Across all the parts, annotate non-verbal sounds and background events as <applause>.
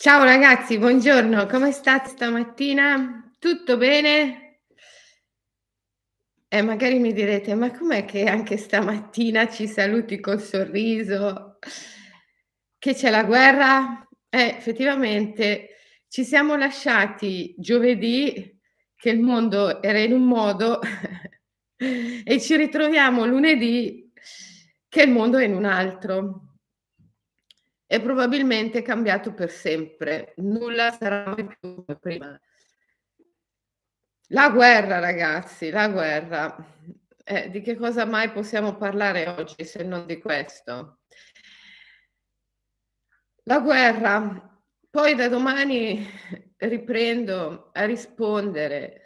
Ciao ragazzi, buongiorno, come state stamattina? Tutto bene? E magari mi direte, ma com'è che anche stamattina ci saluti col sorriso? Che c'è la guerra? Eh, effettivamente ci siamo lasciati giovedì che il mondo era in un modo <laughs> e ci ritroviamo lunedì che il mondo è in un altro è probabilmente cambiato per sempre. Nulla sarà mai più come prima. La guerra, ragazzi, la guerra. Eh, di che cosa mai possiamo parlare oggi se non di questo? La guerra. Poi da domani riprendo a rispondere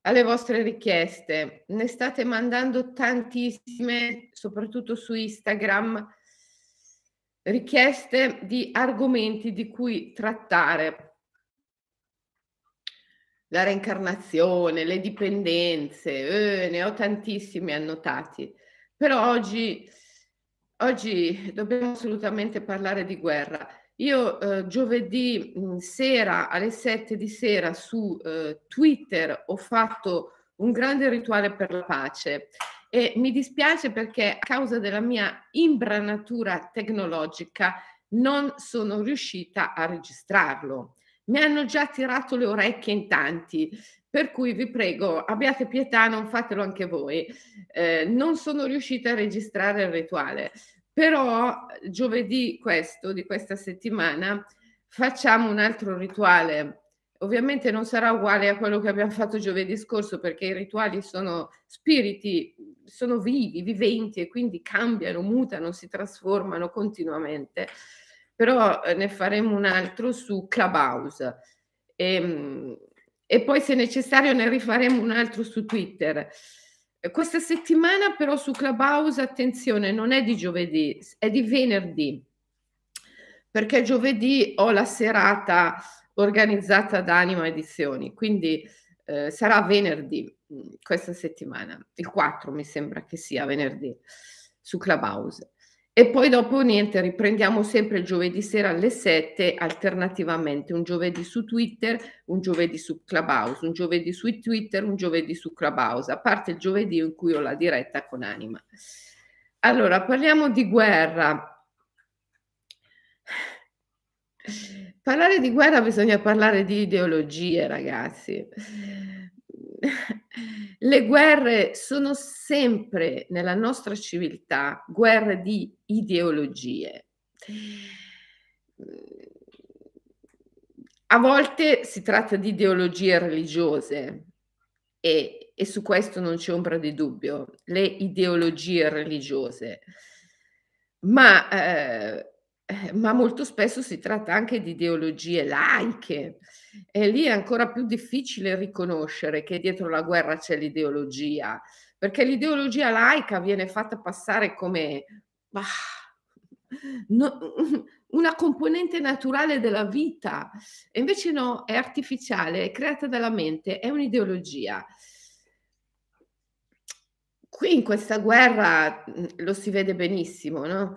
alle vostre richieste. Ne state mandando tantissime, soprattutto su Instagram richieste di argomenti di cui trattare. La reincarnazione, le dipendenze, eh, ne ho tantissimi annotati, però oggi, oggi dobbiamo assolutamente parlare di guerra. Io eh, giovedì mh, sera alle 7 di sera su eh, Twitter ho fatto un grande rituale per la pace e mi dispiace perché a causa della mia imbranatura tecnologica non sono riuscita a registrarlo. Mi hanno già tirato le orecchie in tanti, per cui vi prego, abbiate pietà, non fatelo anche voi. Eh, non sono riuscita a registrare il rituale, però giovedì questo, di questa settimana, facciamo un altro rituale Ovviamente non sarà uguale a quello che abbiamo fatto giovedì scorso perché i rituali sono spiriti, sono vivi, viventi e quindi cambiano, mutano, si trasformano continuamente. Però eh, ne faremo un altro su Clubhouse e, ehm, e poi se necessario ne rifaremo un altro su Twitter. Questa settimana però su Clubhouse, attenzione, non è di giovedì, è di venerdì, perché giovedì ho la serata organizzata da Anima Edizioni, quindi eh, sarà venerdì mm, questa settimana, il 4 mi sembra che sia venerdì su Clubhouse. E poi dopo niente, riprendiamo sempre il giovedì sera alle 7 alternativamente, un giovedì su Twitter, un giovedì su Clubhouse, un giovedì su Twitter, un giovedì su Clubhouse, a parte il giovedì in cui ho la diretta con Anima. Allora, parliamo di guerra. Parlare di guerra bisogna parlare di ideologie, ragazzi. Le guerre sono sempre nella nostra civiltà guerre di ideologie. A volte si tratta di ideologie religiose e, e su questo non c'è ombra di dubbio, le ideologie religiose. Ma eh, eh, ma molto spesso si tratta anche di ideologie laiche e lì è ancora più difficile riconoscere che dietro la guerra c'è l'ideologia, perché l'ideologia laica viene fatta passare come bah, no, <laughs> una componente naturale della vita, e invece no, è artificiale, è creata dalla mente, è un'ideologia. Qui in questa guerra mhmm, lo si vede benissimo, no?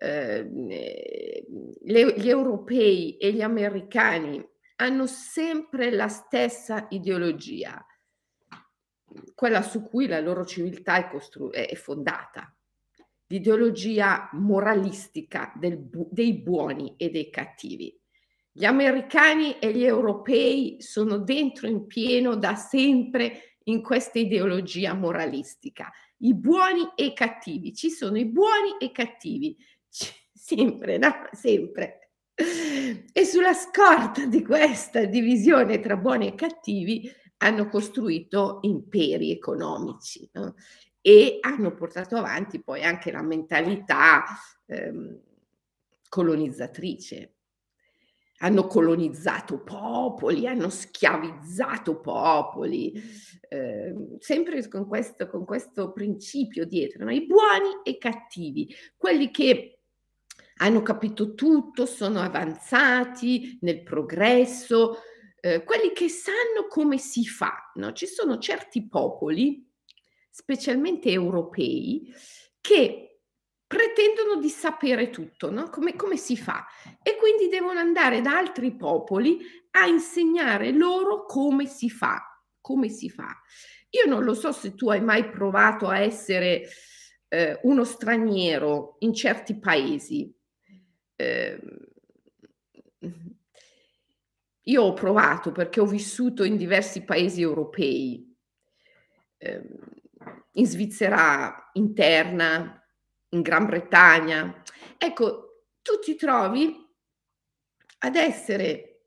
Ehm, eh, le, gli europei e gli americani hanno sempre la stessa ideologia, quella su cui la loro civiltà è, costru- è fondata, l'ideologia moralistica bu- dei buoni e dei cattivi. Gli americani e gli europei sono dentro in pieno da sempre in questa ideologia moralistica. I buoni e i cattivi, ci sono i buoni e i cattivi, <laughs> sempre, no? Sempre. E sulla scorta di questa divisione tra buoni e cattivi hanno costruito imperi economici no? e hanno portato avanti poi anche la mentalità ehm, colonizzatrice. Hanno colonizzato popoli, hanno schiavizzato popoli, eh, sempre con questo, con questo principio dietro, no? i buoni e i cattivi, quelli che hanno capito tutto, sono avanzati nel progresso, eh, quelli che sanno come si fa. No? Ci sono certi popoli, specialmente europei, che pretendono di sapere tutto, no? come, come si fa? E quindi devono andare da altri popoli a insegnare loro come si fa, come si fa. Io non lo so se tu hai mai provato a essere eh, uno straniero in certi paesi. Eh, io ho provato perché ho vissuto in diversi paesi europei, eh, in Svizzera interna, in Gran Bretagna. Ecco, tu ti trovi ad essere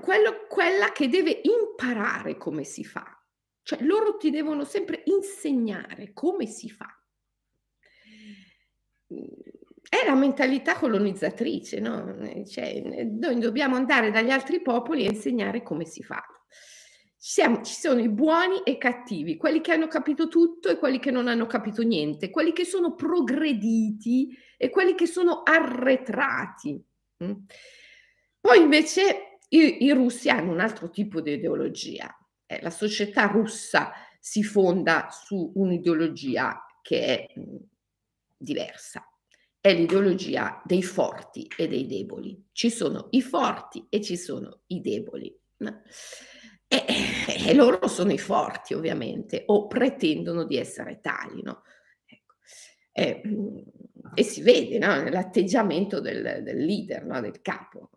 quello, quella che deve imparare come si fa. Cioè loro ti devono sempre insegnare come si fa. È la mentalità colonizzatrice, no? Cioè, noi dobbiamo andare dagli altri popoli e insegnare come si fa. Siamo, ci sono i buoni e i cattivi, quelli che hanno capito tutto e quelli che non hanno capito niente, quelli che sono progrediti e quelli che sono arretrati. Mm? Poi invece i, i russi hanno un altro tipo di ideologia. Eh, la società russa si fonda su un'ideologia che è mh, diversa. È l'ideologia dei forti e dei deboli. Ci sono i forti e ci sono i deboli. E, e, loro sono i forti, ovviamente, o pretendono di essere tali, no? Ecco. E, e, si vede no? nell'atteggiamento del, del leader, no? del capo.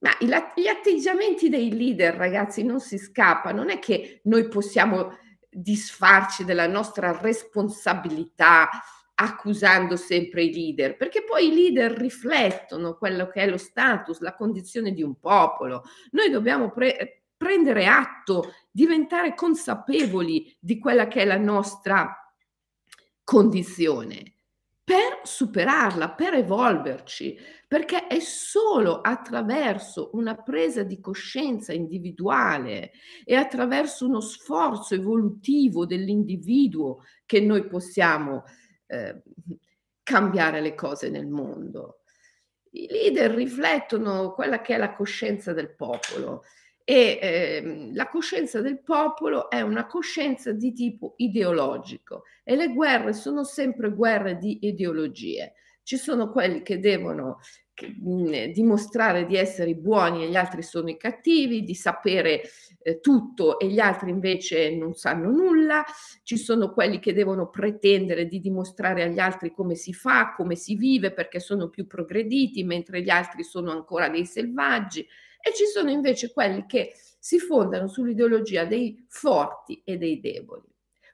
Ma gli atteggiamenti dei leader, ragazzi, non si scappa, non è che noi possiamo disfarci della nostra responsabilità accusando sempre i leader, perché poi i leader riflettono quello che è lo status, la condizione di un popolo. Noi dobbiamo pre- prendere atto, diventare consapevoli di quella che è la nostra condizione per superarla, per evolverci, perché è solo attraverso una presa di coscienza individuale e attraverso uno sforzo evolutivo dell'individuo che noi possiamo eh, <laughs> cambiare le cose nel mondo. I leader riflettono quella che è la coscienza del popolo e eh, la coscienza del popolo è una coscienza di tipo ideologico e le guerre sono sempre guerre di ideologie. Ci sono quelli che devono dimostrare di essere buoni e gli altri sono i cattivi, di sapere eh, tutto e gli altri invece non sanno nulla. Ci sono quelli che devono pretendere di dimostrare agli altri come si fa, come si vive perché sono più progrediti, mentre gli altri sono ancora dei selvaggi e ci sono invece quelli che si fondano sull'ideologia dei forti e dei deboli.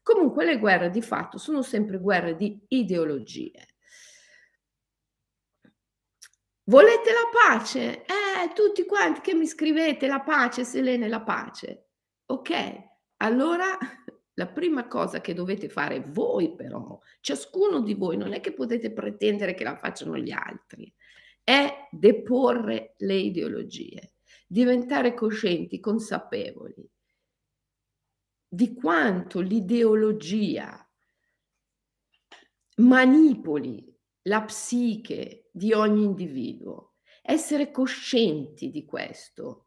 Comunque le guerre di fatto sono sempre guerre di ideologie. Volete la pace? Eh, tutti quanti che mi scrivete la pace, Selene, la pace. Ok, allora <laughs> la prima cosa che dovete fare voi però, ciascuno di voi, non è che potete pretendere che la facciano gli altri, è deporre le ideologie diventare coscienti, consapevoli di quanto l'ideologia manipoli la psiche di ogni individuo, essere coscienti di questo,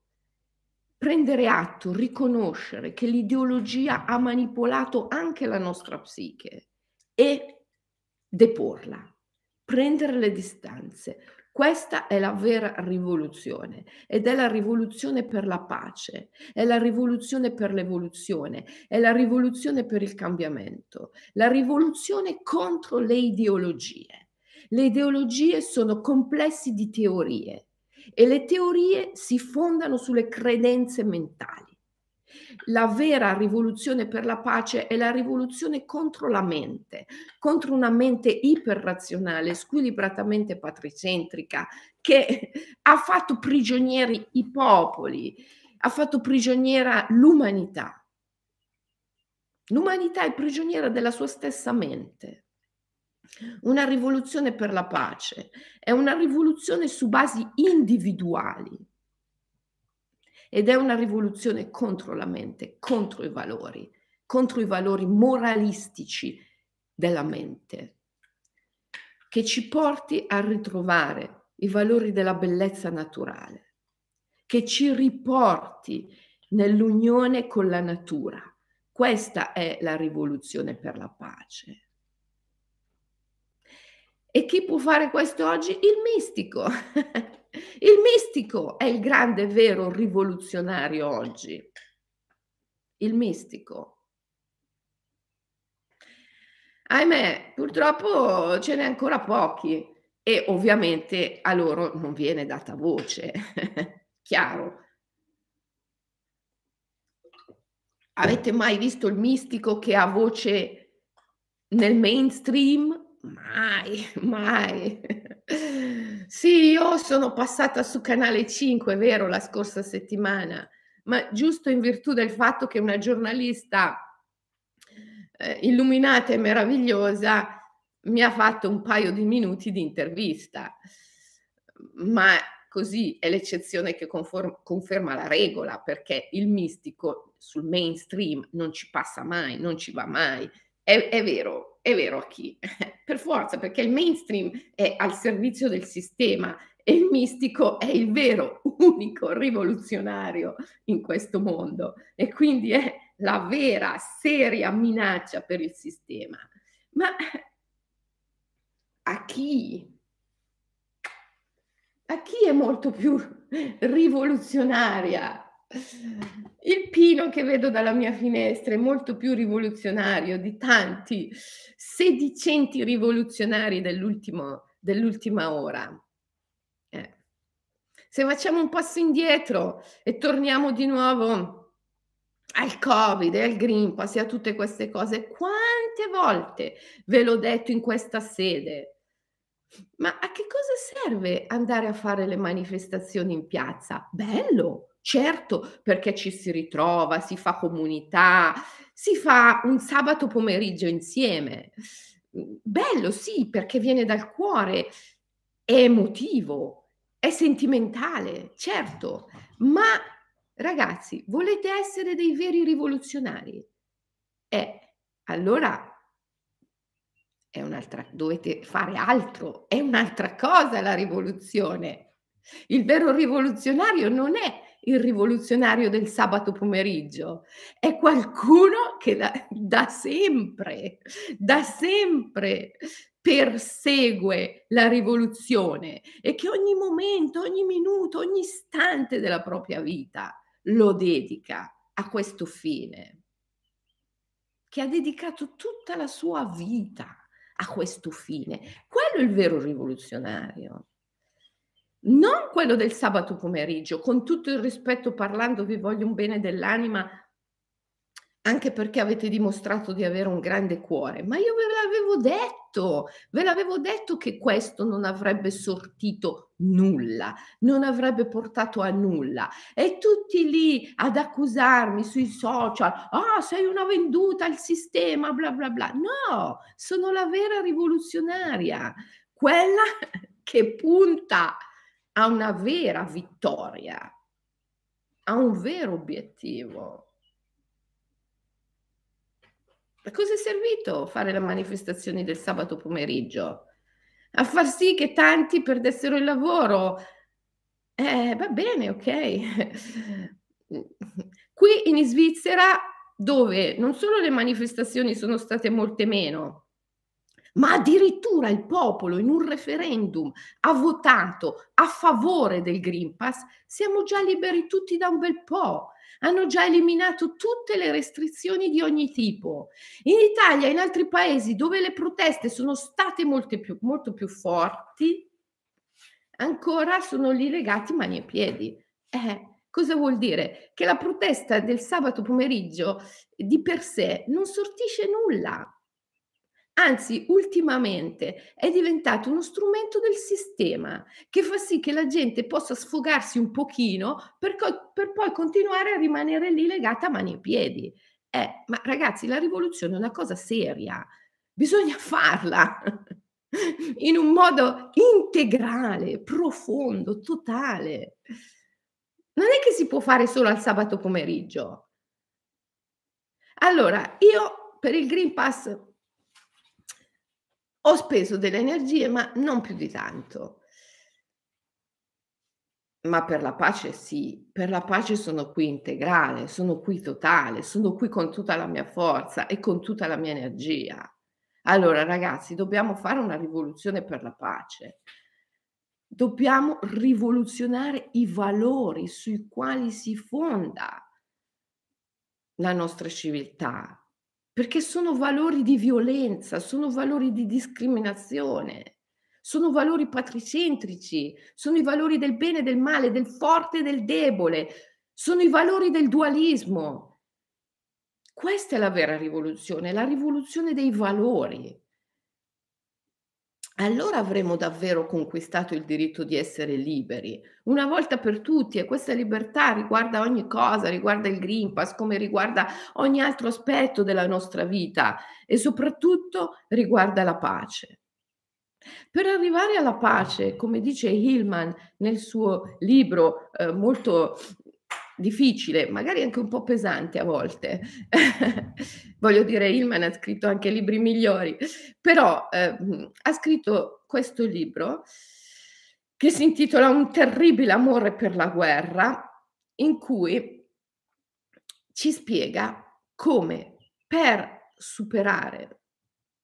prendere atto, riconoscere che l'ideologia ha manipolato anche la nostra psiche e deporla, prendere le distanze, questa è la vera rivoluzione ed è la rivoluzione per la pace, è la rivoluzione per l'evoluzione, è la rivoluzione per il cambiamento, la rivoluzione contro le ideologie. Le ideologie sono complessi di teorie e le teorie si fondano sulle credenze mentali. La vera rivoluzione per la pace è la rivoluzione contro la mente, contro una mente iperrazionale, squilibratamente patricentrica, che ha fatto prigionieri i popoli, ha fatto prigioniera l'umanità. L'umanità è prigioniera della sua stessa mente. Una rivoluzione per la pace è una rivoluzione su basi individuali ed è una rivoluzione contro la mente, contro i valori, contro i valori moralistici della mente, che ci porti a ritrovare i valori della bellezza naturale, che ci riporti nell'unione con la natura. Questa è la rivoluzione per la pace. E chi può fare questo oggi? Il mistico. <laughs> il mistico è il grande vero rivoluzionario oggi. Il mistico. Ahimè, purtroppo ce n'è ancora pochi e ovviamente a loro non viene data voce. <laughs> Chiaro. Avete mai visto il mistico che ha voce nel mainstream? Mai, <laughs> mai. Sì, io sono passata su Canale 5, è vero, la scorsa settimana, ma giusto in virtù del fatto che una giornalista eh, illuminata e meravigliosa mi ha fatto un paio di minuti di intervista. Ma così è l'eccezione che conform- conferma la regola, perché il mistico sul mainstream non ci passa mai, non ci va mai. È, è vero, è vero a chi? <laughs> per forza, perché il mainstream è al servizio del sistema e il mistico è il vero, unico rivoluzionario in questo mondo e quindi è la vera, seria minaccia per il sistema. Ma a chi? A chi è molto più rivoluzionaria? Il pino che vedo dalla mia finestra è molto più rivoluzionario di tanti sedicenti rivoluzionari dell'ultima ora. Eh. Se facciamo un passo indietro e torniamo di nuovo al Covid al Green Pass e a tutte queste cose, quante volte ve l'ho detto in questa sede? Ma a che cosa serve andare a fare le manifestazioni in piazza? Bello, certo, perché ci si ritrova, si fa comunità, si fa un sabato pomeriggio insieme. Bello, sì, perché viene dal cuore, è emotivo, è sentimentale, certo, ma Ragazzi, volete essere dei veri rivoluzionari? Eh, allora è un'altra, dovete fare altro, è un'altra cosa la rivoluzione. Il vero rivoluzionario non è il rivoluzionario del sabato pomeriggio, è qualcuno che da, da sempre, da sempre persegue la rivoluzione e che ogni momento, ogni minuto, ogni istante della propria vita lo dedica a questo fine, che ha dedicato tutta la sua vita a questo fine. Quello è il vero rivoluzionario. Non quello del sabato pomeriggio, con tutto il rispetto parlando, vi voglio un bene dell'anima, anche perché avete dimostrato di avere un grande cuore, ma io ve l'avevo detto, ve l'avevo detto che questo non avrebbe sortito nulla, non avrebbe portato a nulla. E tutti lì ad accusarmi sui social, ah, sei una venduta al sistema, bla bla bla. No, sono la vera rivoluzionaria, quella <laughs> che punta a una vera vittoria, a un vero obiettivo. A cosa è servito fare le manifestazioni del sabato pomeriggio? A far sì che tanti perdessero il lavoro. Eh, va bene, ok. Qui in Svizzera, dove non solo le manifestazioni sono state molte meno, ma addirittura il popolo in un referendum ha votato a favore del Green Pass, siamo già liberi tutti da un bel po' hanno già eliminato tutte le restrizioni di ogni tipo. In Italia e in altri paesi dove le proteste sono state più, molto più forti, ancora sono lì legati mani e piedi. Eh, cosa vuol dire? Che la protesta del sabato pomeriggio di per sé non sortisce nulla. Anzi, ultimamente è diventato uno strumento del sistema che fa sì che la gente possa sfogarsi un pochino per, co- per poi continuare a rimanere lì legata a mani e piedi. Eh, ma ragazzi, la rivoluzione è una cosa seria, bisogna farla <laughs> in un modo integrale, profondo, totale. Non è che si può fare solo al sabato pomeriggio. Allora, io per il Green Pass ho speso delle energie, ma non più di tanto. Ma per la pace sì, per la pace sono qui integrale, sono qui totale, sono qui con tutta la mia forza e con tutta la mia energia. Allora ragazzi, dobbiamo fare una rivoluzione per la pace. Dobbiamo rivoluzionare i valori sui quali si fonda la nostra civiltà, perché sono valori di violenza, sono valori di discriminazione, sono valori patricentrici, sono i valori del bene e del male, del forte e del debole, sono i valori del dualismo. Questa è la vera rivoluzione, la rivoluzione dei valori allora avremo davvero conquistato il diritto di essere liberi, una volta per tutti, e questa libertà riguarda ogni cosa, riguarda il Green Pass, come riguarda ogni altro aspetto della nostra vita e soprattutto riguarda la pace. Per arrivare alla pace, come dice Hillman nel suo libro eh, molto difficile, magari anche un po' pesante a volte. <laughs> Voglio dire, Hillman ha scritto anche libri migliori, però eh, ha scritto questo libro che si intitola Un terribile amore per la guerra, in cui ci spiega come per superare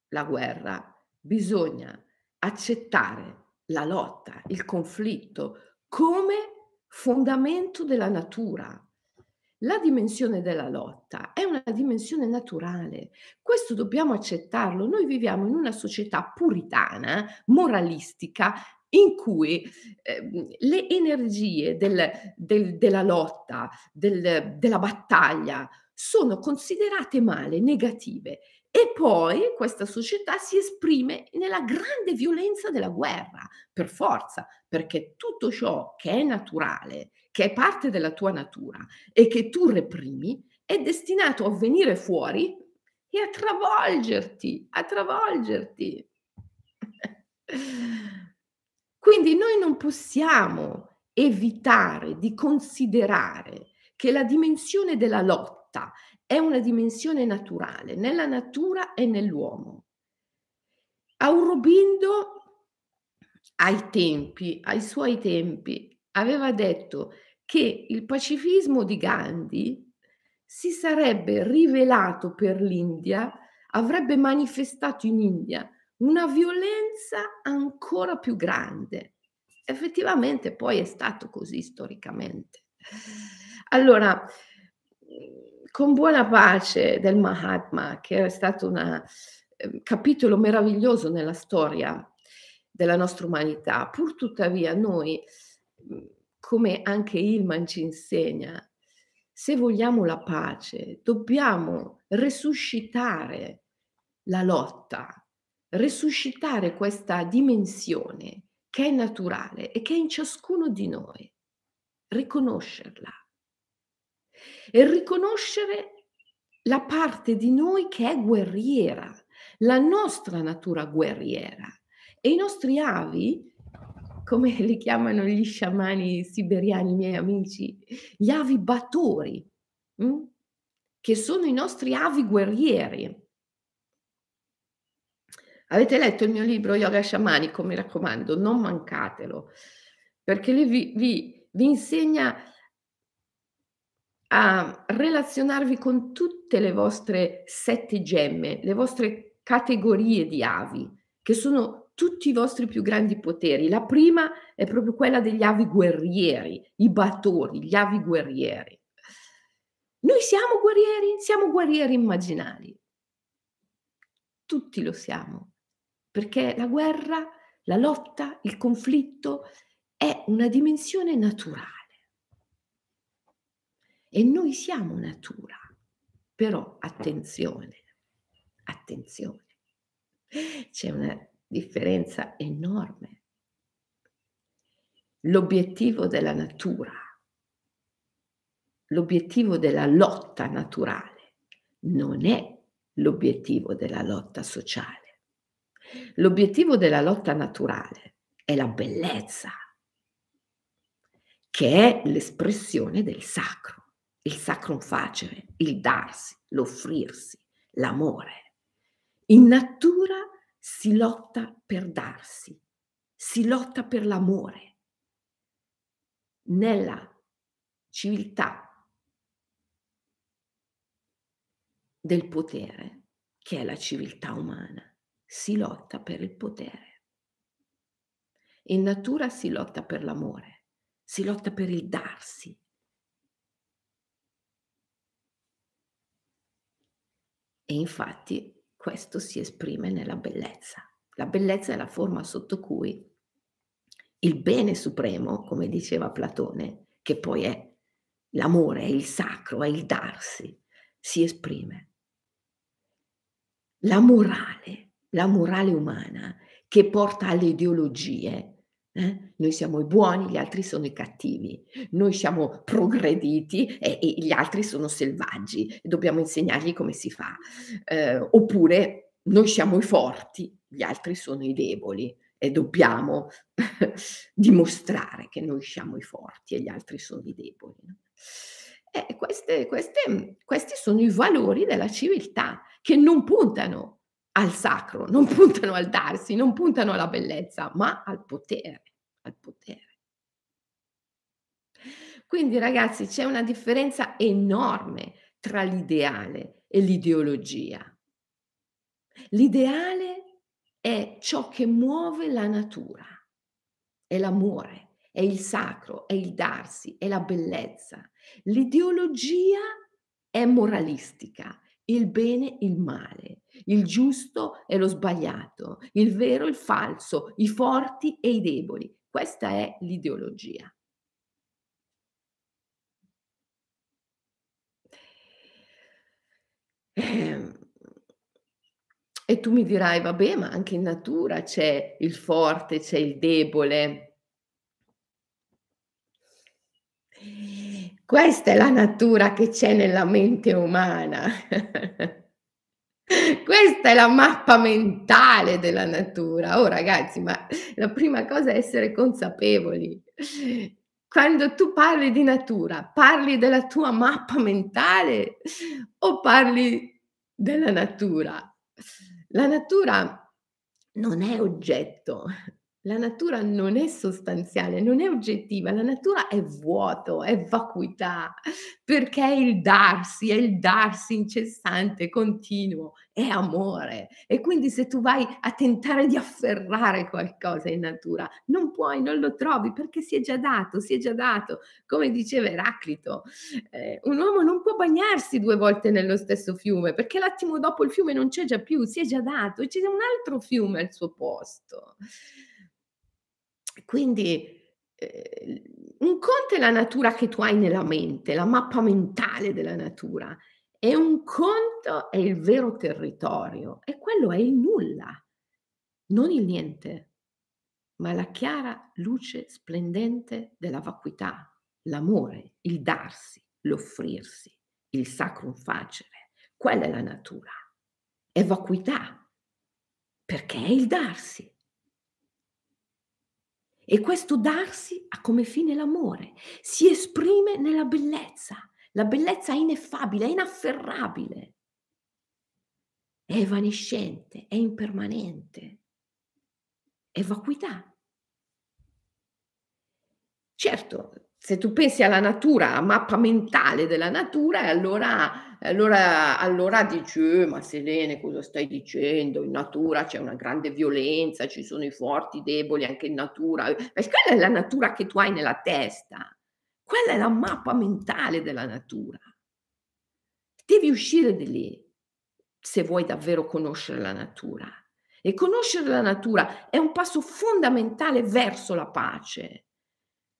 la guerra bisogna accettare la lotta, il conflitto come fondamento della natura. La dimensione della lotta è una dimensione naturale, questo dobbiamo accettarlo. Noi viviamo in una società puritana, moralistica, in cui eh, le energie del, del, della lotta, del, della battaglia sono considerate male, negative e poi questa società si esprime nella grande violenza della guerra, per forza, perché tutto ciò che è naturale, che è parte della tua natura e che tu reprimi, è destinato a venire fuori e a travolgerti, a travolgerti. <laughs> Quindi noi non possiamo evitare di considerare che la dimensione della lotta è una dimensione naturale, nella natura e nell'uomo. Aurobindo ai tempi, ai suoi tempi, aveva detto che il pacifismo di Gandhi si sarebbe rivelato per l'India, avrebbe manifestato in India una violenza ancora più grande. Effettivamente poi è stato così storicamente. Allora, con buona pace del Mahatma, che è stato un eh, capitolo meraviglioso nella storia della nostra umanità, pur tuttavia noi, mhmm, come anche Ilman ci insegna, se vogliamo la pace, dobbiamo resuscitare la lotta, resuscitare questa dimensione che è naturale e che è in ciascuno di noi, riconoscerla e riconoscere la parte di noi che è guerriera, la nostra natura guerriera. E i nostri avi, come li chiamano gli sciamani siberiani, miei amici, gli avi battori, mh? Hm? che sono i nostri avi guerrieri. Avete letto il mio libro Yoga Sciamanico, mi raccomando, non mancatelo, perché lì vi, vi, vi insegna a relazionarvi con tutte le vostre sette gemme, le vostre categorie di avi, che sono tutti i vostri più grandi poteri. La prima è proprio quella degli avi guerrieri, i battori, gli avi guerrieri. Noi siamo guerrieri, siamo guerrieri immaginali. Tutti lo siamo, perché la guerra, la lotta, il conflitto è una dimensione naturale. E noi siamo natura, però attenzione, attenzione, c'è una differenza enorme. L'obiettivo della natura, l'obiettivo della lotta naturale non è l'obiettivo della lotta sociale. L'obiettivo della lotta naturale è la bellezza, che è l'espressione del sacro il sacrum facere, il darsi, l'offrirsi, l'amore. In natura si lotta per darsi, si lotta per l'amore. Nella civiltà del potere, che è la civiltà umana, si lotta per il potere. In natura si lotta per l'amore, si lotta per il darsi. E infatti questo si esprime nella bellezza. La bellezza è la forma sotto cui il bene supremo, come diceva Platone, che poi è l'amore, è il sacro, è il darsi, si esprime. La morale, la morale umana che porta alle ideologie. Eh? Noi siamo i buoni, gli altri sono i cattivi, noi siamo progrediti e, e gli altri sono selvaggi, dobbiamo insegnargli come si fa. Eh, oppure noi siamo i forti, gli altri sono i deboli e dobbiamo <laughs> dimostrare che noi siamo i forti e gli altri sono i deboli. Eh, queste, queste, questi sono i valori della civiltà che non puntano al sacro, non puntano al darsi, non puntano alla bellezza, ma al potere, al potere. Quindi ragazzi c'è una differenza enorme tra l'ideale e l'ideologia. L'ideale è ciò che muove la natura, è l'amore, è il sacro, è il darsi, è la bellezza. L'ideologia è moralistica, il bene, il male, il giusto e lo sbagliato, il vero, il falso, i forti e i deboli. Questa è l'ideologia. Ehm, e tu mi dirai, vabbè, ma anche in natura c'è il forte, c'è il debole. Questa è la natura che c'è nella mente umana. <laughs> Questa è la mappa mentale della natura. Oh ragazzi, ma la prima cosa è essere consapevoli. Quando tu parli di natura, parli della tua mappa mentale o parli della natura? La natura non è oggetto, la natura non è sostanziale, non è oggettiva, la natura è vuoto, è vacuità, perché è il darsi, è il darsi incessante, continuo, è amore. E quindi se tu vai a tentare di afferrare qualcosa in natura, non puoi, non lo trovi perché si è già dato, si è già dato. Come diceva Eraclito, eh, un uomo non può bagnarsi due volte nello stesso fiume perché l'attimo dopo il fiume non c'è già più, si è già dato e c'è un altro fiume al suo posto. Quindi eh, un conto è la natura che tu hai nella mente, la mappa mentale della natura, e un conto è il vero territorio, e quello è il nulla, non il niente, ma la chiara luce splendente della vacuità, l'amore, il darsi, l'offrirsi, il sacrum facere. Quella è la natura. È vacuità, perché è il darsi. E questo darsi ha come fine l'amore, si esprime nella bellezza. La bellezza è ineffabile, è inafferrabile, è evanescente, è impermanente, è vacuità. Certo, se tu pensi alla natura, a mappa mentale della natura, allora, allora, allora dici, eh, ma Selene, cosa stai dicendo? In natura c'è una grande violenza, ci sono i forti, i deboli anche in natura. Ma quella è la natura che tu hai nella testa. Quella è la mappa mentale della natura. Devi uscire di lì se vuoi davvero conoscere la natura. E conoscere la natura è un passo fondamentale verso la pace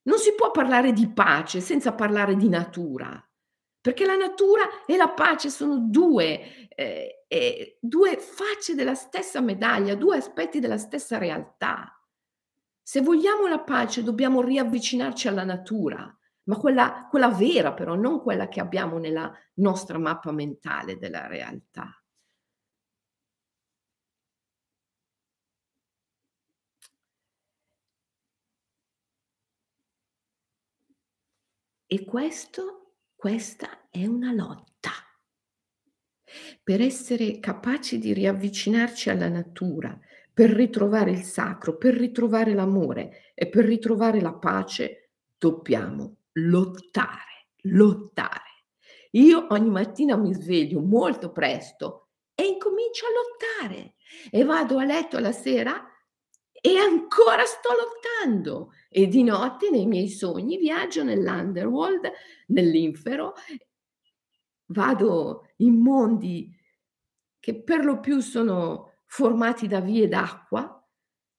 non si può parlare di pace senza parlare di natura, perché la natura e la pace sono due, eh, eh, due facce della stessa medaglia, due aspetti della stessa realtà. Se vogliamo la pace dobbiamo riavvicinarci alla natura, ma quella, quella vera però, non quella che abbiamo nella nostra mappa mentale della realtà. E questo, questa è una lotta. Per essere capaci di riavvicinarci alla natura, per ritrovare il sacro, per ritrovare l'amore e per ritrovare la pace, dobbiamo lottare, lottare. Io ogni mattina mi sveglio molto presto e incomincio a lottare. e vado a letto la sera e ancora sto lottando e di notte nei miei sogni viaggio nell'underworld, nell'infero, vado in mondi che per lo più sono formati da vie d'acqua,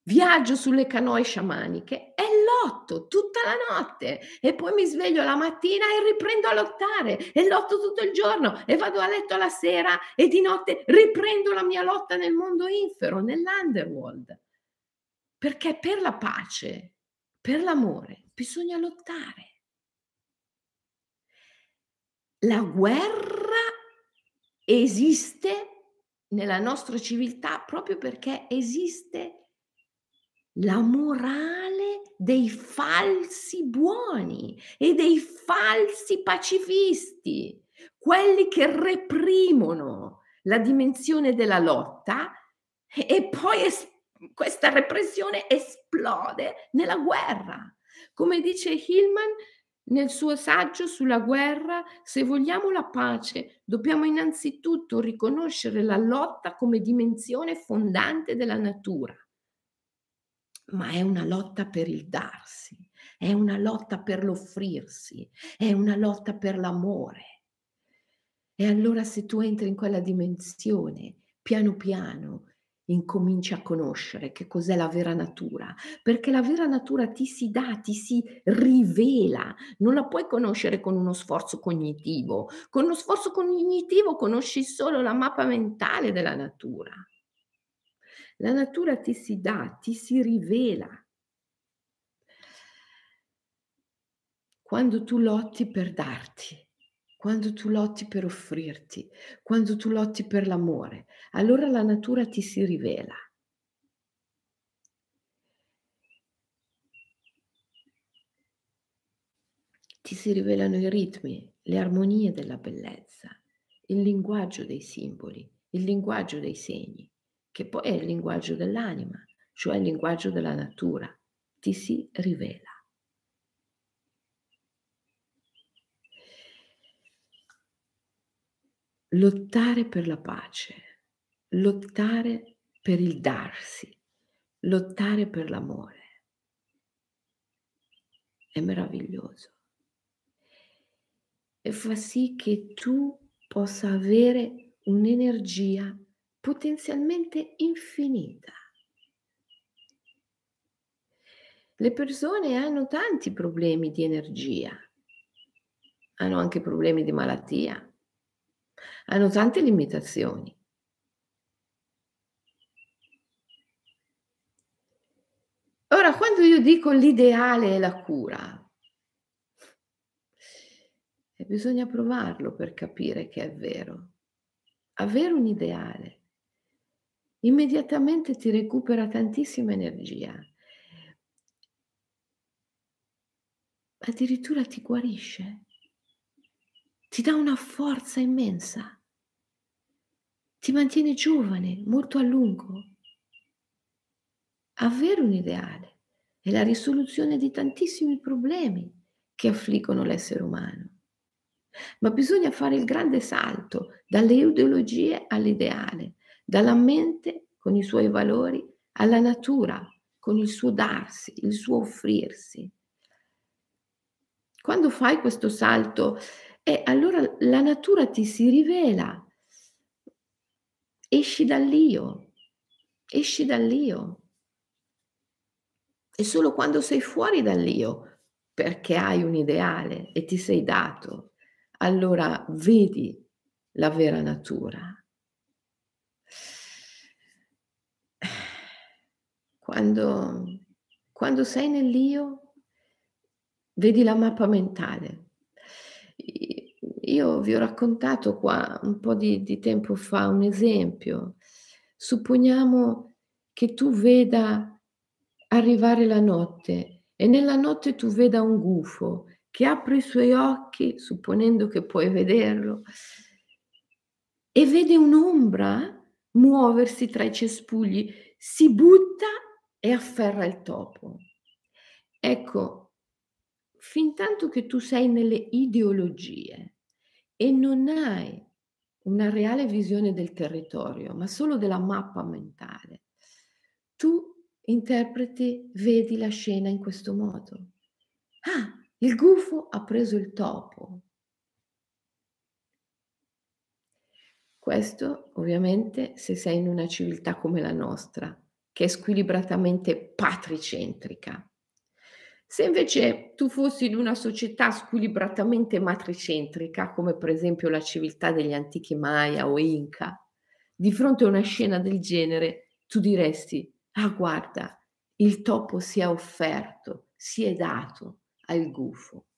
viaggio sulle canoe sciamaniche e lotto tutta la notte e poi mi sveglio la mattina e riprendo a lottare e lotto tutto il giorno e vado a letto la sera e di notte riprendo la mia lotta nel mondo infero, nell'underworld. Perché per la pace, per l'amore, bisogna lottare. La guerra esiste nella nostra civiltà proprio perché esiste la morale dei falsi buoni e dei falsi pacifisti, quelli che reprimono la dimensione della lotta e poi es- questa repressione esplode nella guerra. Come dice Hillman nel suo saggio sulla guerra, se vogliamo la pace, dobbiamo innanzitutto riconoscere la lotta come dimensione fondante della natura ma è una lotta per il darsi, è una lotta per l'offrirsi, è una lotta per l'amore. E allora se tu entri in quella dimensione, piano piano incominci a conoscere che cos'è la vera natura, perché la vera natura ti si dà, ti si rivela, non la puoi conoscere con uno sforzo cognitivo, con uno sforzo cognitivo conosci solo la mappa mentale della natura. La natura ti si dà, ti si rivela. Quando tu lotti per darti, quando tu lotti per offrirti, quando tu lotti per l'amore, allora la natura ti si rivela. Ti si rivelano i ritmi, le armonie della bellezza, il linguaggio dei simboli, il linguaggio dei segni che poi è il linguaggio dell'anima, cioè il linguaggio della natura, ti si rivela. Lottare per la pace, lottare per il darsi, lottare per l'amore. È meraviglioso. E fa sì che tu possa avere un'energia potenzialmente infinita. Le persone hanno tanti problemi di energia, hanno anche problemi di malattia, hanno tante limitazioni. Ora, quando io dico l'ideale è la cura, bisogna provarlo per capire che è vero. Avere un ideale immediatamente ti recupera tantissima energia. Addirittura ti guarisce, ti dà una forza immensa, ti mantiene giovane molto a lungo. Avere un ideale è la risoluzione di tantissimi problemi che affliggono l'essere umano. Ma bisogna fare il grande salto dalle ideologie all'ideale, dalla mente con i suoi valori alla natura con il suo darsi, il suo offrirsi. Quando fai questo salto, eh, allora la natura ti si rivela, esci dall'io, esci dall'io. E solo quando sei fuori dall'io, perché hai un ideale e ti sei dato, allora vedi la vera natura. Quando, quando sei nell'io, vedi la mappa mentale. Io vi ho raccontato qua un po' di, di tempo fa un esempio. Supponiamo che tu veda arrivare la notte e nella notte tu veda un gufo che apre i suoi occhi, supponendo che puoi vederlo, e vede un'ombra muoversi tra i cespugli, si butta e afferra il topo. Ecco, fin tanto che tu sei nelle ideologie e non hai una reale visione del territorio, ma solo della mappa mentale, tu interpreti, vedi la scena in questo modo. Ah, il gufo ha preso il topo. Questo ovviamente se sei in una civiltà come la nostra, che è squilibratamente patricentrica. Se invece tu fossi in una società squilibratamente matricentrica, come per esempio la civiltà degli antichi Maya o Inca, di fronte a una scena del genere, tu diresti, ah guarda, il topo si è offerto, si è dato al gufo.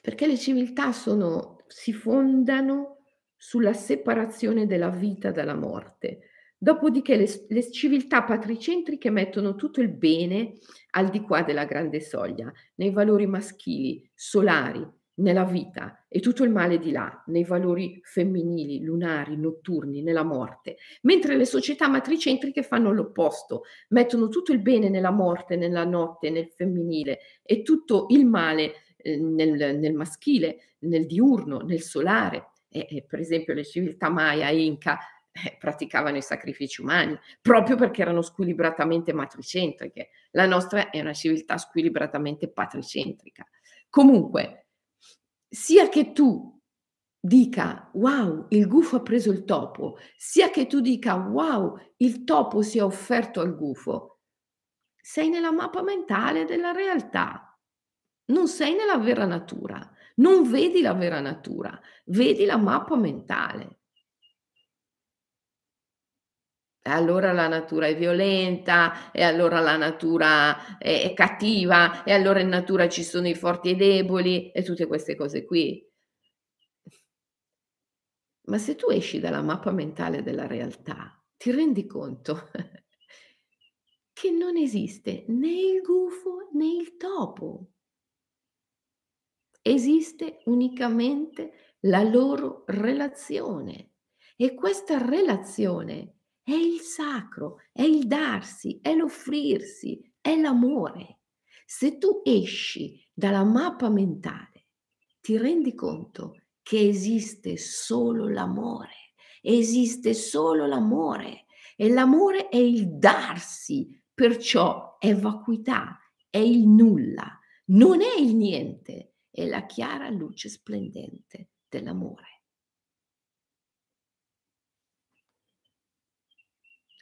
Perché le civiltà sono, si fondano sulla separazione della vita dalla morte, Dopodiché le, le, civiltà patricentriche mettono tutto il bene al di qua della grande soglia, nei valori maschili, solari, nella vita e tutto il male di là, nei valori femminili, lunari, notturni, nella morte, mentre le società matricentriche fanno l'opposto, mettono tutto il bene nella morte, nella notte, nel femminile e tutto il male eh, nel, nel, maschile, nel diurno, nel solare. E, e per esempio le civiltà Maya e Inca eh, praticavano i sacrifici umani, proprio perché erano squilibratamente matricentriche. La nostra è una civiltà squilibratamente patricentrica. Comunque, sia che tu dica wow, il gufo ha preso il topo, sia che tu dica wow, il topo si è offerto al gufo, sei nella mappa mentale della realtà, non sei nella vera natura, non vedi la vera natura, vedi la mappa mentale e allora la natura è violenta, e allora la natura è, è, cattiva, e allora in natura ci sono i forti e i deboli, e tutte queste cose qui. Ma se tu esci dalla mappa mentale della realtà, ti rendi conto <laughs> che non esiste né il gufo né il topo. Esiste unicamente la loro relazione. E questa relazione è il sacro, è il darsi, è l'offrirsi, è l'amore. Se tu esci dalla mappa mentale, ti rendi conto che esiste solo l'amore, esiste solo l'amore e l'amore è il darsi, perciò è vacuità, è il nulla, non è il niente, è la chiara luce splendente dell'amore.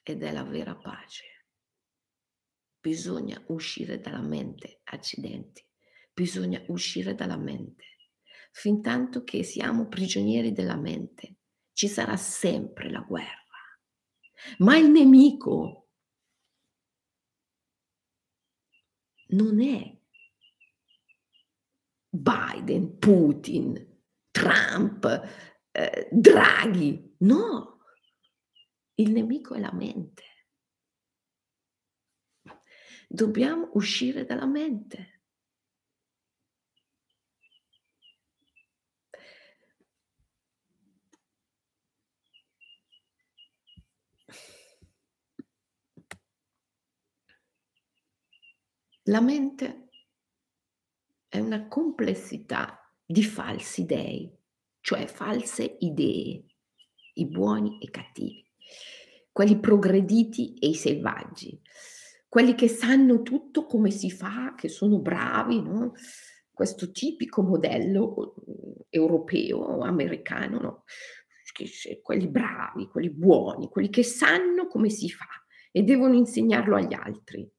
Ed è la vera pace. Bisogna uscire dalla mente, accidenti, bisogna uscire dalla mente. Fin tanto che siamo prigionieri della mente, ci sarà sempre la guerra. Ma il nemico non è Biden, Putin, Trump, eh, Draghi, no, il nemico è la mente. Dobbiamo uscire dalla mente. La mente è una complessità di falsi dei, cioè false idee, i buoni e i cattivi quelli progrediti e i selvaggi, quelli che sanno tutto come si fa, che sono bravi, no? questo tipico modello eh, europeo, americano, no? quelli bravi, quelli buoni, quelli che sanno come si fa e devono insegnarlo agli altri.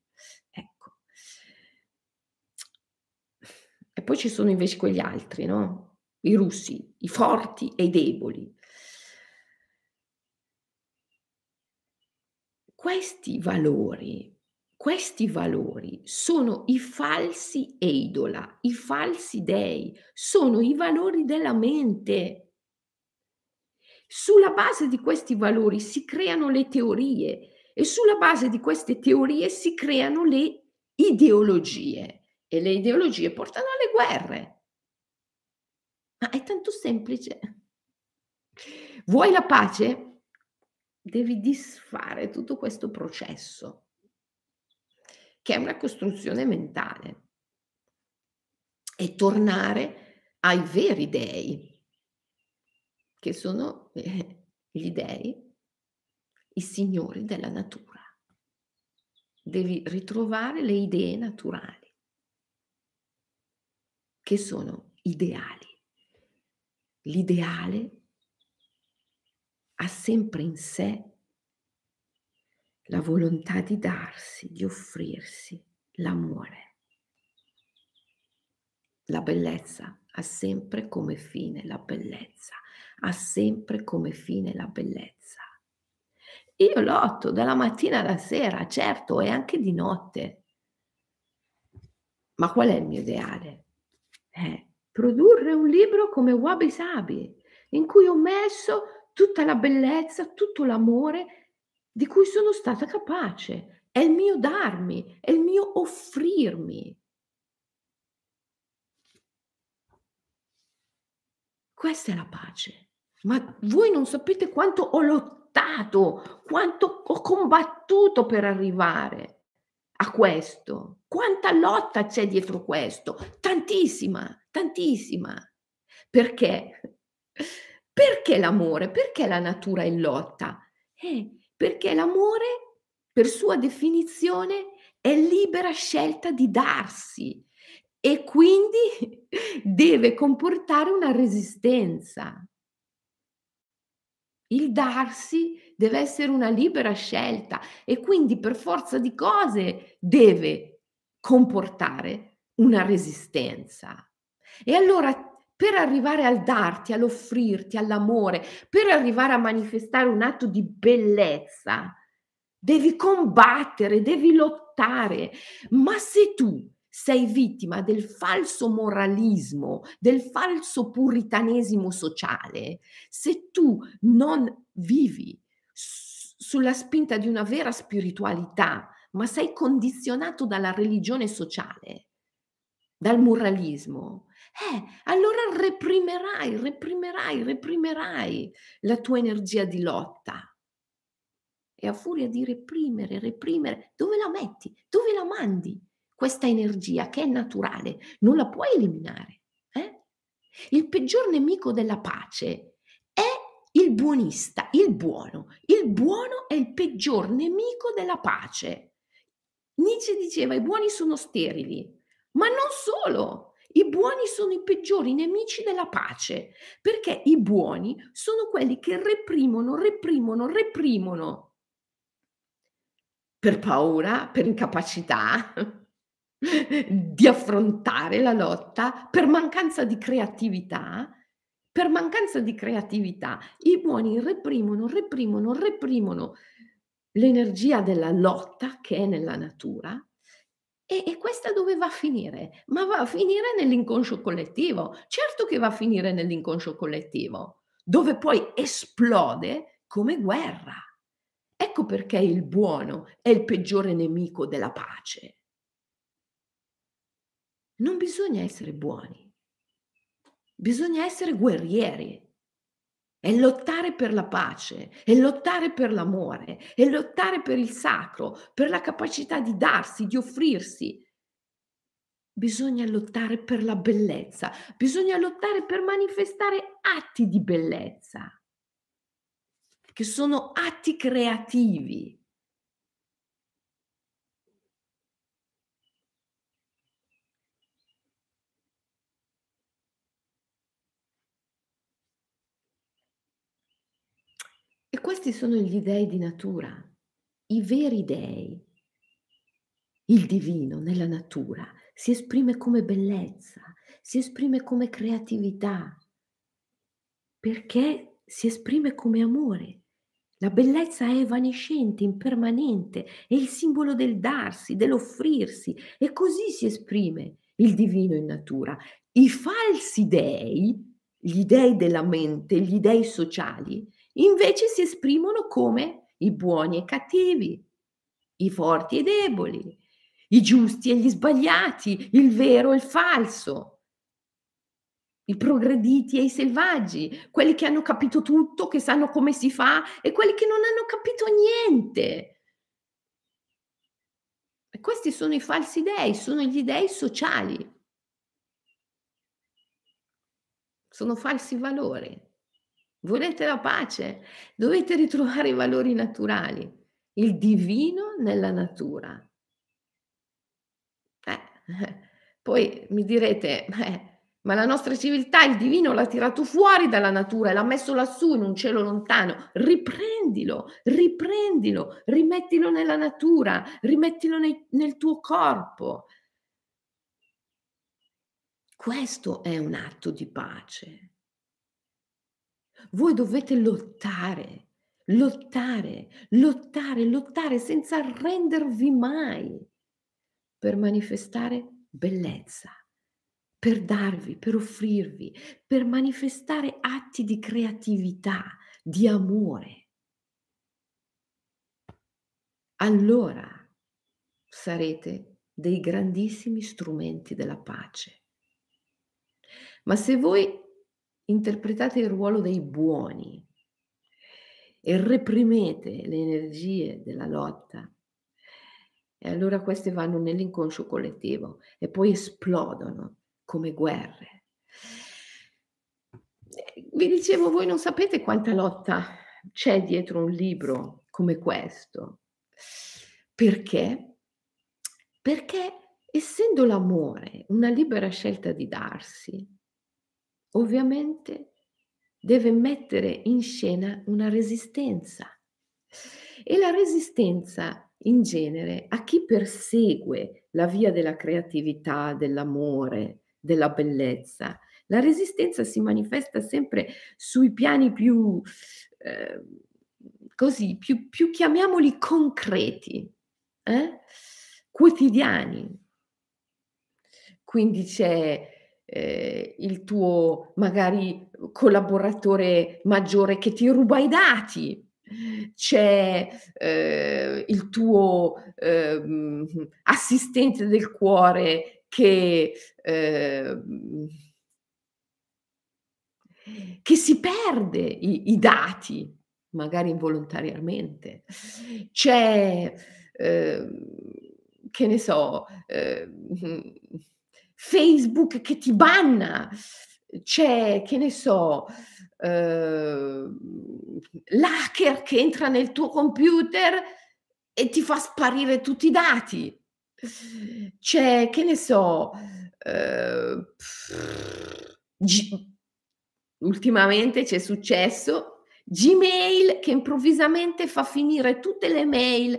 Ecco. E poi ci sono invece quegli altri, no? I russi, i forti e i deboli, Questi valori, questi valori sono i falsi eidola, i falsi dei, sono i valori della mente. Sulla base di questi valori si creano le teorie e sulla base di queste teorie si creano le ideologie e le ideologie portano alle guerre. Ma è tanto semplice. Vuoi la pace? Devi disfare tutto questo processo, che è una costruzione mentale, e tornare ai veri dei, che sono eh, gli dei, i signori della natura. Devi ritrovare le idee naturali, che sono ideali. L'ideale ha sempre in sé la volontà di darsi, di offrirsi, l'amore. La bellezza ha sempre come fine la bellezza, ha sempre come fine la bellezza. Io lotto dalla mattina alla sera, certo, e anche di notte. Ma qual è il mio ideale? Eh, produrre un libro come Wabi Sabi, in cui ho messo tutta la bellezza, tutto l'amore di cui sono stata capace. È il mio darmi, è il mio offrirmi. Questa è la pace. Ma voi non sapete quanto ho lottato, quanto ho combattuto per arrivare a questo. Quanta lotta c'è dietro questo? Tantissima, tantissima. Perché? Perché l'amore? Perché la natura è in lotta? Eh, perché l'amore, per sua definizione, è libera scelta di darsi e quindi <laughs> deve comportare una resistenza. Il darsi deve essere una libera scelta e quindi per forza di cose deve comportare una resistenza. E allora per arrivare al darti, all'offrirti, all'amore, per arrivare a manifestare un atto di bellezza, devi combattere, devi lottare. Ma se tu sei vittima del falso moralismo, del falso puritanesimo sociale, se tu non vivi sulla spinta di una vera spiritualità, ma sei condizionato dalla religione sociale, dal moralismo, eh, allora reprimerai, reprimerai, reprimerai la tua energia di lotta. E a furia di reprimere, reprimere, dove la metti? Dove la mandi? Questa energia che è naturale, non la puoi eliminare. Eh? Il peggior nemico della pace è il buonista, il buono. Il buono è il peggior nemico della pace. Nietzsche diceva i buoni sono sterili, ma non solo, i buoni sono i peggiori nemici della pace, perché i buoni sono quelli che reprimono, reprimono, reprimono per paura, per incapacità di affrontare la lotta, per mancanza di creatività. Per mancanza di creatività, i buoni reprimono, reprimono, reprimono l'energia della lotta che è nella natura e, e questa dove va a finire? Ma va a finire nell'inconscio collettivo. Certo che va a finire nell'inconscio collettivo, dove poi esplode come guerra. Ecco perché il buono è il peggiore nemico della pace. Non bisogna essere buoni, bisogna essere guerrieri è lottare per la pace, è lottare per l'amore, è lottare per il sacro, per la capacità di darsi, di offrirsi. Bisogna lottare per la bellezza, bisogna lottare per manifestare atti di bellezza, che sono atti creativi, questi sono gli dei di natura, i veri dei. Il divino nella natura si esprime come bellezza, si esprime come creatività, perché si esprime come amore. La bellezza è evanescente, impermanente, è il simbolo del darsi, dell'offrirsi e così si esprime il divino in natura. I falsi dei, gli dei della mente, gli dei sociali, invece si esprimono come i buoni e i cattivi, i forti e i deboli, i giusti e gli sbagliati, il vero e il falso, i progrediti e i selvaggi, quelli che hanno capito tutto, che sanno come si fa e quelli che non hanno capito niente. E questi sono i falsi dei, sono gli dei sociali. Sono falsi valori. Volete la pace? Dovete ritrovare i valori naturali, il divino nella natura. Eh, <laughs> poi mi direte: "Eh, ma la nostra civiltà il divino l'ha tirato fuori dalla natura e l'ha messo lassù in un cielo lontano". Riprendilo, riprendilo, rimettilo nella natura, rimettilo nei nel tuo corpo. Questo è un atto di pace. Voi dovete lottare, lottare, lottare, lottare senza arrendervi mai per manifestare bellezza, per darvi, per offrirvi, per manifestare atti di creatività, di amore. Allora sarete dei grandissimi strumenti della pace. Ma se voi interpretate il ruolo dei buoni e reprimete le energie della lotta, e allora queste vanno nell'inconscio collettivo e poi esplodono come guerre. Vi dicevo, voi non sapete quanta lotta c'è dietro un libro come questo. Perché? Perché essendo l'amore una libera scelta di darsi, ovviamente deve mettere in scena una resistenza. E la resistenza in genere a chi persegue la via della creatività, dell'amore, della bellezza, la resistenza si manifesta sempre sui piani più eh, così, più, più, chiamiamoli concreti, eh? quotidiani. Quindi c'è eh, il tuo magari collaboratore maggiore che ti ruba i dati, c'è eh, il tuo eh, assistente del cuore che, eh, che si perde i, i, dati, magari involontariamente. C'è, ehm, che ne so, ehm, Facebook che ti banna, c'è, che ne so, eh, l'hacker che entra nel tuo computer e ti fa sparire tutti i dati. C'è, che ne so, eh, G- ultimamente c'è successo Gmail che improvvisamente fa finire tutte le mail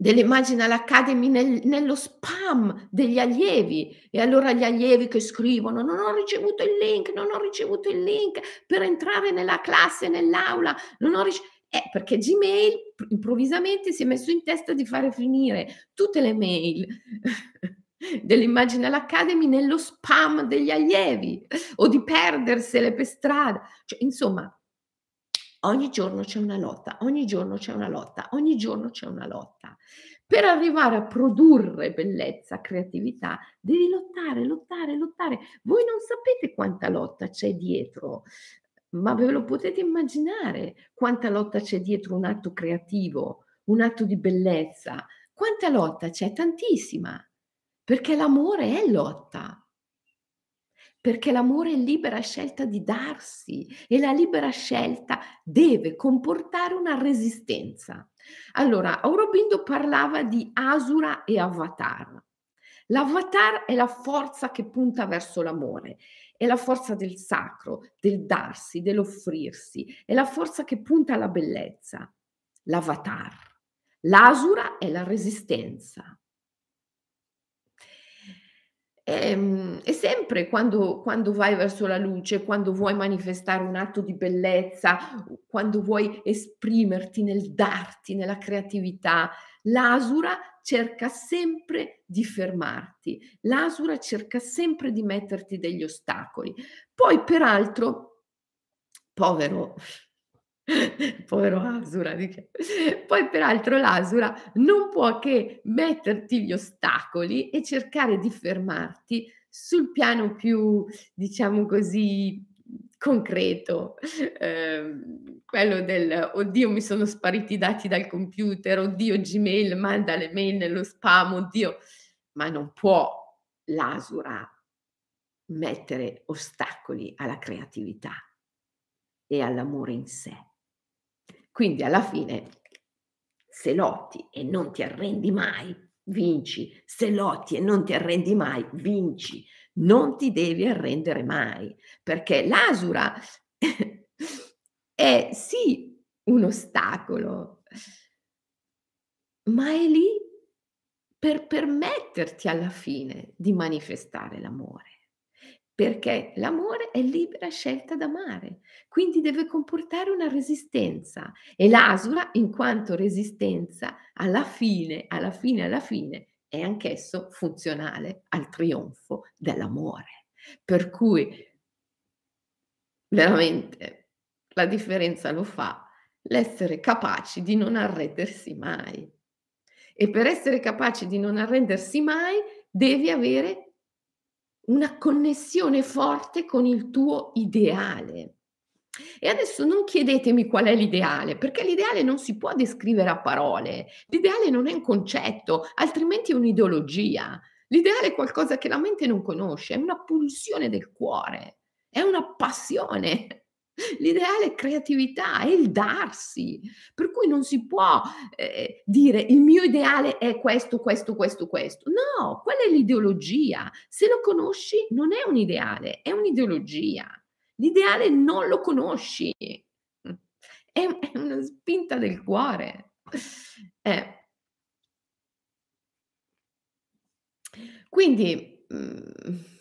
dell'Imaginal Academy nel, nello spam degli allievi e allora gli allievi che scrivono non ho ricevuto il link, non ho ricevuto il link per entrare nella classe, nell'aula, non ho ricevuto... Eh, perché Gmail improvvisamente si è messo in testa di fare finire tutte le mail <laughs> dell'Imaginal Academy nello spam degli allievi o di perdersele per strada. Cioè, insomma, Ogni giorno c'è una lotta, ogni giorno c'è una lotta, ogni giorno c'è una lotta. Per arrivare a produrre bellezza, creatività, devi lottare, lottare, lottare. Voi non sapete quanta lotta c'è dietro, ma ve lo potete immaginare quanta lotta c'è dietro un atto creativo, un atto di bellezza. Quanta lotta c'è? Tantissima, perché l'amore è lotta perché l'amore è libera scelta di darsi e la libera scelta deve comportare una resistenza. Allora, Aurobindo parlava di Asura e Avatar. L'avatar è la forza che punta verso l'amore, è la forza del sacro, del darsi, dell'offrirsi, è la forza che punta alla bellezza. L'avatar. L'asura è la resistenza. Ehm, e sempre quando quando vai verso la luce, quando vuoi manifestare un atto di bellezza, quando vuoi esprimerti nel darti, nella creatività, l'asura cerca sempre di fermarti, l'asura cerca sempre di metterti degli ostacoli. Poi peraltro, povero <laughs> Povero Asura, dice. Poi peraltro l'Asura non può che metterti gli ostacoli e cercare di fermarti sul piano più, diciamo così, concreto, eh, quello del oddio mi sono spariti i dati dal computer, oddio Gmail manda le mail nello spam, oddio, ma non può l'Asura mettere ostacoli alla creatività e all'amore in sé. Quindi alla fine, se lotti e non ti arrendi mai, vinci. Se lotti e non ti arrendi mai, vinci. Non ti devi arrendere mai, perché l'asura <laughs> è sì un ostacolo, ma è lì per permetterti alla fine di manifestare l'amore perché l'amore è libera scelta d'amare, quindi deve comportare una resistenza e l'asura, in quanto resistenza, alla fine, alla fine, alla fine, è anch'esso funzionale al trionfo dell'amore. Per cui veramente la differenza lo fa l'essere capaci di non arrendersi mai. E per essere capaci di non arrendersi mai devi avere una connessione forte con il tuo ideale. E adesso non chiedetemi qual è l'ideale, perché l'ideale non si può descrivere a parole. L'ideale non è un concetto, altrimenti è un'ideologia. L'ideale è qualcosa che la mente non conosce, è una pulsione del cuore, è una passione. L'ideale è creatività, è il darsi, per cui non si può eh, dire il mio ideale è questo, questo, questo, questo. No, quella è l'ideologia. Se lo conosci non è un ideale, è un'ideologia. L'ideale non lo conosci, è, è una spinta del cuore. Eh. Quindi... Mm,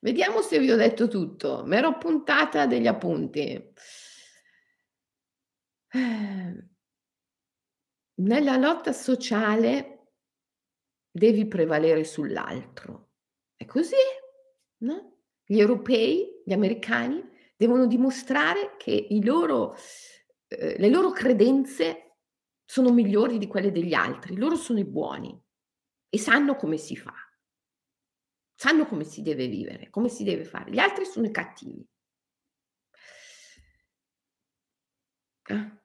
Vediamo se vi ho detto tutto. Mi ero appuntata degli appunti. Nella lotta sociale devi prevalere sull'altro. È così, no? Gli europei, gli americani devono dimostrare che loro, eh, le loro credenze sono migliori di quelle degli altri. Loro sono i buoni e sanno come si fa sanno come si deve vivere, come si deve fare. Gli altri sono i cattivi. Ah.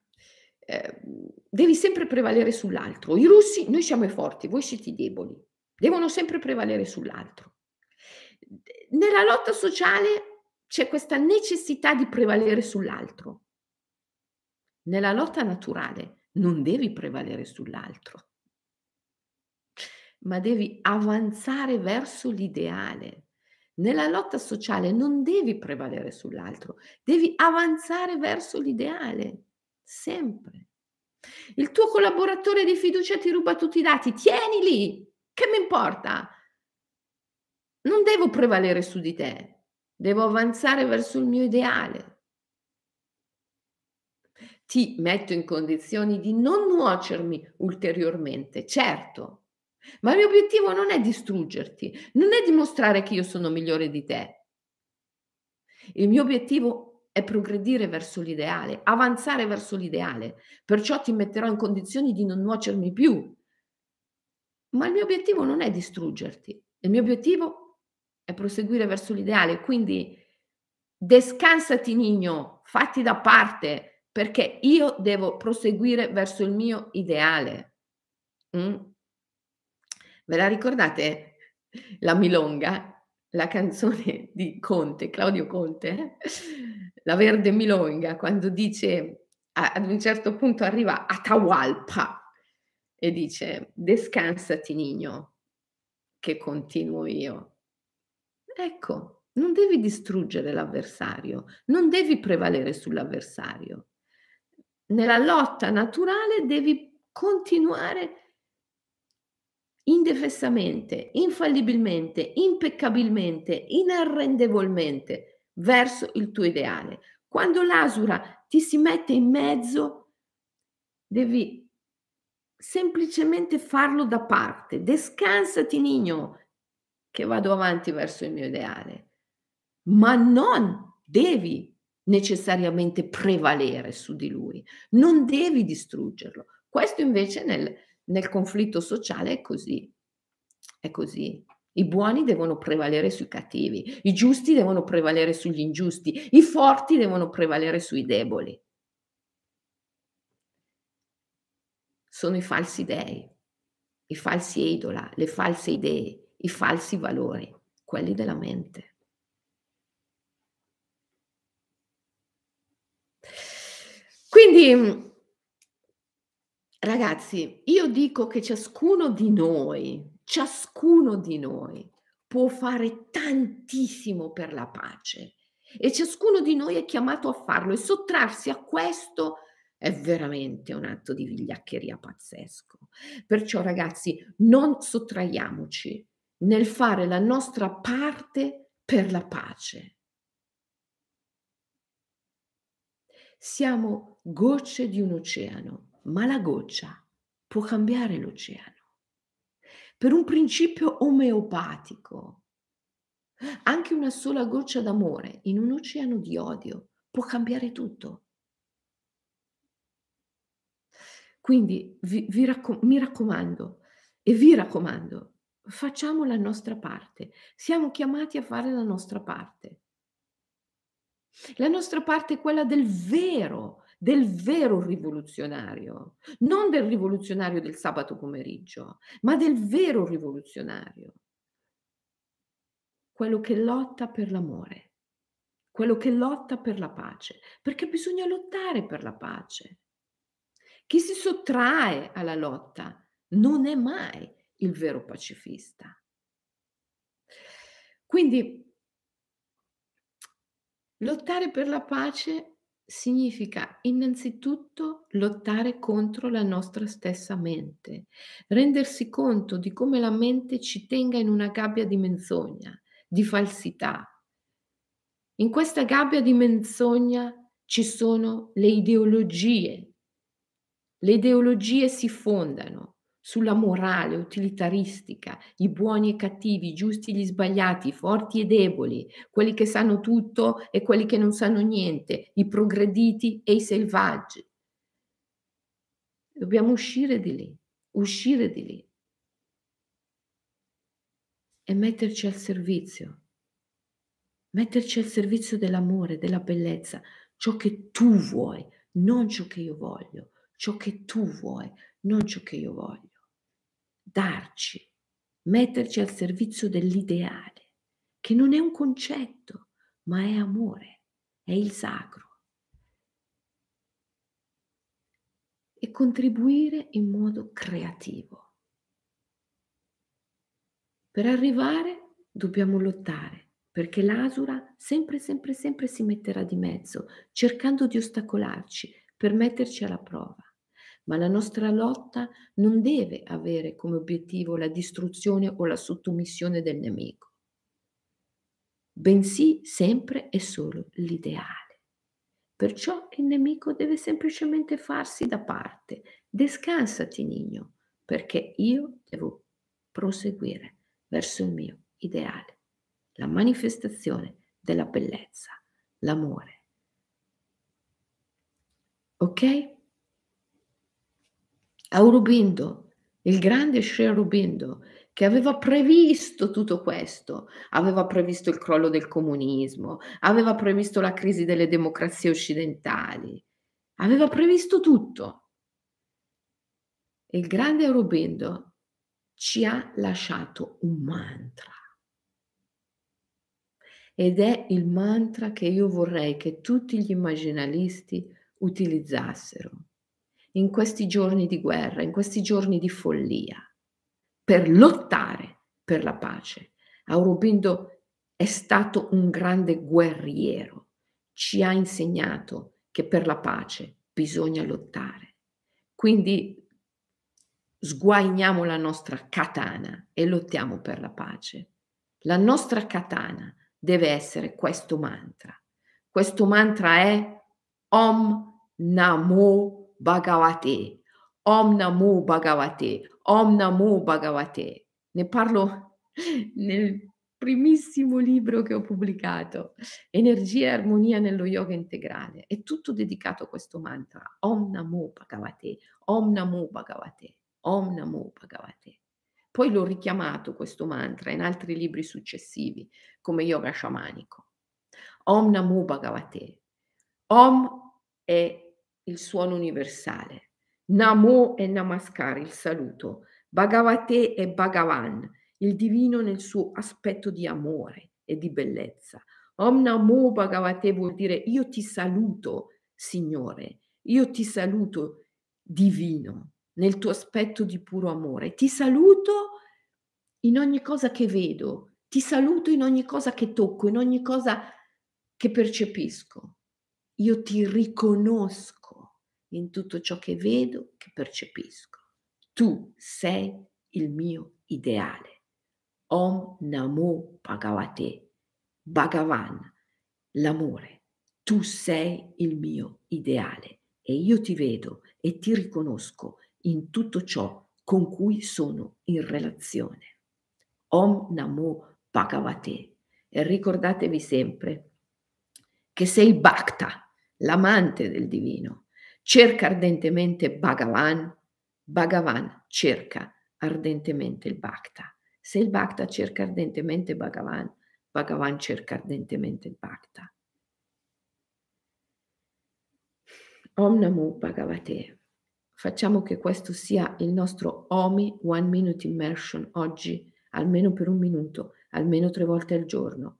Eh, devi sempre prevalere sull'altro. I russi, noi siamo i forti, voi siete i deboli. Devono sempre prevalere sull'altro. Nella lotta sociale c'è questa necessità di prevalere sull'altro. Nella lotta naturale non devi prevalere sull'altro ma devi avanzare verso l'ideale. Nella lotta sociale non devi prevalere sull'altro, devi avanzare verso l'ideale, sempre. Il tuo collaboratore di fiducia ti ruba tutti i dati, tienili, che mi importa? Non devo prevalere su di te, devo avanzare verso il mio ideale. Ti metto in condizioni di non nuocermi ulteriormente, certo, ma il mio obiettivo non è distruggerti, non è dimostrare che io sono migliore di te. Il mio obiettivo è progredire verso l'ideale, avanzare verso l'ideale. Perciò ti metterò in condizioni di non nuocermi più. Ma il mio obiettivo non è distruggerti. Il mio obiettivo è proseguire verso l'ideale. Quindi descansati, Nino, fatti da parte, perché io devo proseguire verso il mio ideale. Mm? Ve la ricordate la Milonga, la canzone <laughs> di Conte, Claudio Conte? La verde Milonga, quando dice ad un certo punto arriva a Tahualpa e dice descansati Nino, che continuo io. Ecco, non devi distruggere l'avversario, non devi prevalere sull'avversario. Nella lotta naturale devi continuare indefessamente, infallibilmente, impeccabilmente, inarrendevolmente verso il tuo ideale. Quando l'asura ti si mette in mezzo, devi semplicemente farlo da parte. Descansati, Nino, che vado avanti verso il mio ideale. Ma non devi necessariamente prevalere su di lui, non devi distruggerlo. Questo invece nel, nel conflitto sociale è così, è così. I buoni devono prevalere sui cattivi, i giusti devono prevalere sugli ingiusti, i forti devono prevalere sui deboli. Sono i falsi dei, i falsi idola, le false idee, i falsi valori, quelli della mente. Quindi Ragazzi, io dico che ciascuno di noi, ciascuno di noi può fare tantissimo per la pace e ciascuno di noi è chiamato a farlo e sottrarsi a questo è veramente un atto di vigliaccheria pazzesco. Perciò ragazzi, non sottraiamoci nel fare la nostra parte per la pace. Siamo gocce di un oceano ma la goccia può cambiare l'oceano. Per un principio omeopatico, anche una sola goccia d'amore in un oceano di odio può cambiare tutto. Quindi vi, vi raccom- mi raccomando e vi raccomando, facciamo la nostra parte. Siamo chiamati a fare la nostra parte. La nostra parte è quella del vero del vero rivoluzionario, non del rivoluzionario del sabato pomeriggio, ma del vero rivoluzionario, quello che lotta per l'amore, quello che lotta per la pace, perché bisogna lottare per la pace. Chi si sottrae alla lotta non è mai il vero pacifista. Quindi lottare per la pace significa innanzitutto lottare contro la nostra stessa mente, rendersi conto di come la mente ci tenga in una gabbia di menzogna, di falsità. In questa gabbia di menzogna ci sono le ideologie. Le ideologie si fondano sulla morale utilitaristica, i buoni e cattivi, i giusti e gli sbagliati, i forti e deboli, quelli che sanno tutto e quelli che non sanno niente, i progrediti e i selvaggi. Dobbiamo uscire di lì, uscire di lì e metterci al servizio, metterci al servizio dell'amore, della bellezza, ciò che tu vuoi, non ciò che io voglio, ciò che tu vuoi, non ciò che io voglio darci, metterci al servizio dell'ideale, che non è un concetto, ma è amore, è il sacro. E contribuire in modo creativo. Per arrivare dobbiamo lottare, perché l'asura sempre, sempre, sempre si metterà di mezzo, cercando di ostacolarci per metterci alla prova ma la nostra lotta non deve avere come obiettivo la distruzione o la sottomissione del nemico, bensì sempre e solo l'ideale. Perciò il nemico deve semplicemente farsi da parte. Descansati, Nino, perché io devo proseguire verso il mio ideale, la manifestazione della bellezza, l'amore. Ok? Aurobindo, il grande Sri Aurobindo, che aveva previsto tutto questo, aveva previsto il crollo del comunismo, aveva previsto la crisi delle democrazie occidentali, aveva previsto tutto. Il grande Aurobindo ci ha lasciato un mantra. Ed è il mantra che io vorrei che tutti gli immaginalisti utilizzassero in questi giorni di guerra, in questi giorni di follia, per lottare per la pace. Aurobindo è stato un grande guerriero, ci ha insegnato che per la pace bisogna lottare. Quindi sguainiamo la nostra katana e lottiamo per la pace. La nostra katana deve essere questo mantra. Questo mantra è Om Namo Bhagavate, Om Namo Bhagavate, Om Namo Bhagavate. Ne parlo <laughs> nel primissimo libro che ho pubblicato, Energia e armonia nello yoga integrale. È tutto dedicato a questo mantra, Om Namo Bhagavate, Om Namo Bhagavate, Om Namo Bhagavate. Poi l'ho richiamato questo mantra in altri libri successivi, come Yoga Sciamanico. Om Namo Bhagavate. Om è il suono universale. Namo e Namaskar, il saluto. Bhagavate e Bhagavan, il divino nel suo aspetto di amore e di bellezza. Om Namo Bhagavate vuol dire io ti saluto, Signore, Io ti saluto divino, nel tuo aspetto di puro amore. Ti saluto in ogni cosa che vedo, ti saluto in ogni cosa che tocco, in ogni cosa che percepisco. Io ti riconosco in tutto ciò che vedo, che percepisco. Tu sei il mio ideale. Om Namo Bhagavate, Bhagavan, l'amore. Tu sei il mio ideale e io ti vedo e ti riconosco in tutto ciò con cui sono in relazione. Om Namo Bhagavate. E ricordatevi sempre che sei Bhakta, l'amante del divino. Cerca ardentemente Bhagavan, Bhagavan cerca ardentemente il Bhakta. Se il Bhakta cerca ardentemente Bhagavan, Bhagavan cerca ardentemente il Bhakta. Om Namo Bhagavate. Facciamo che questo sia il nostro OMI One Minute Immersion oggi, almeno per un minuto, almeno tre volte al giorno.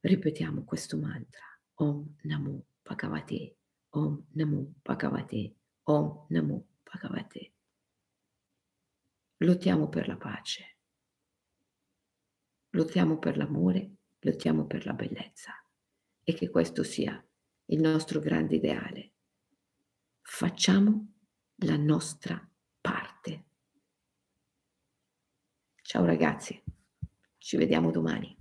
Ripetiamo questo mantra. Om Namo Bhagavate. Om Namo Bhagavate. Om Namo Bhagavate. Lottiamo per la pace. Lottiamo per l'amore, lottiamo per la bellezza e che questo sia il nostro grande ideale. Facciamo la nostra parte. Ciao ragazzi, ci vediamo domani.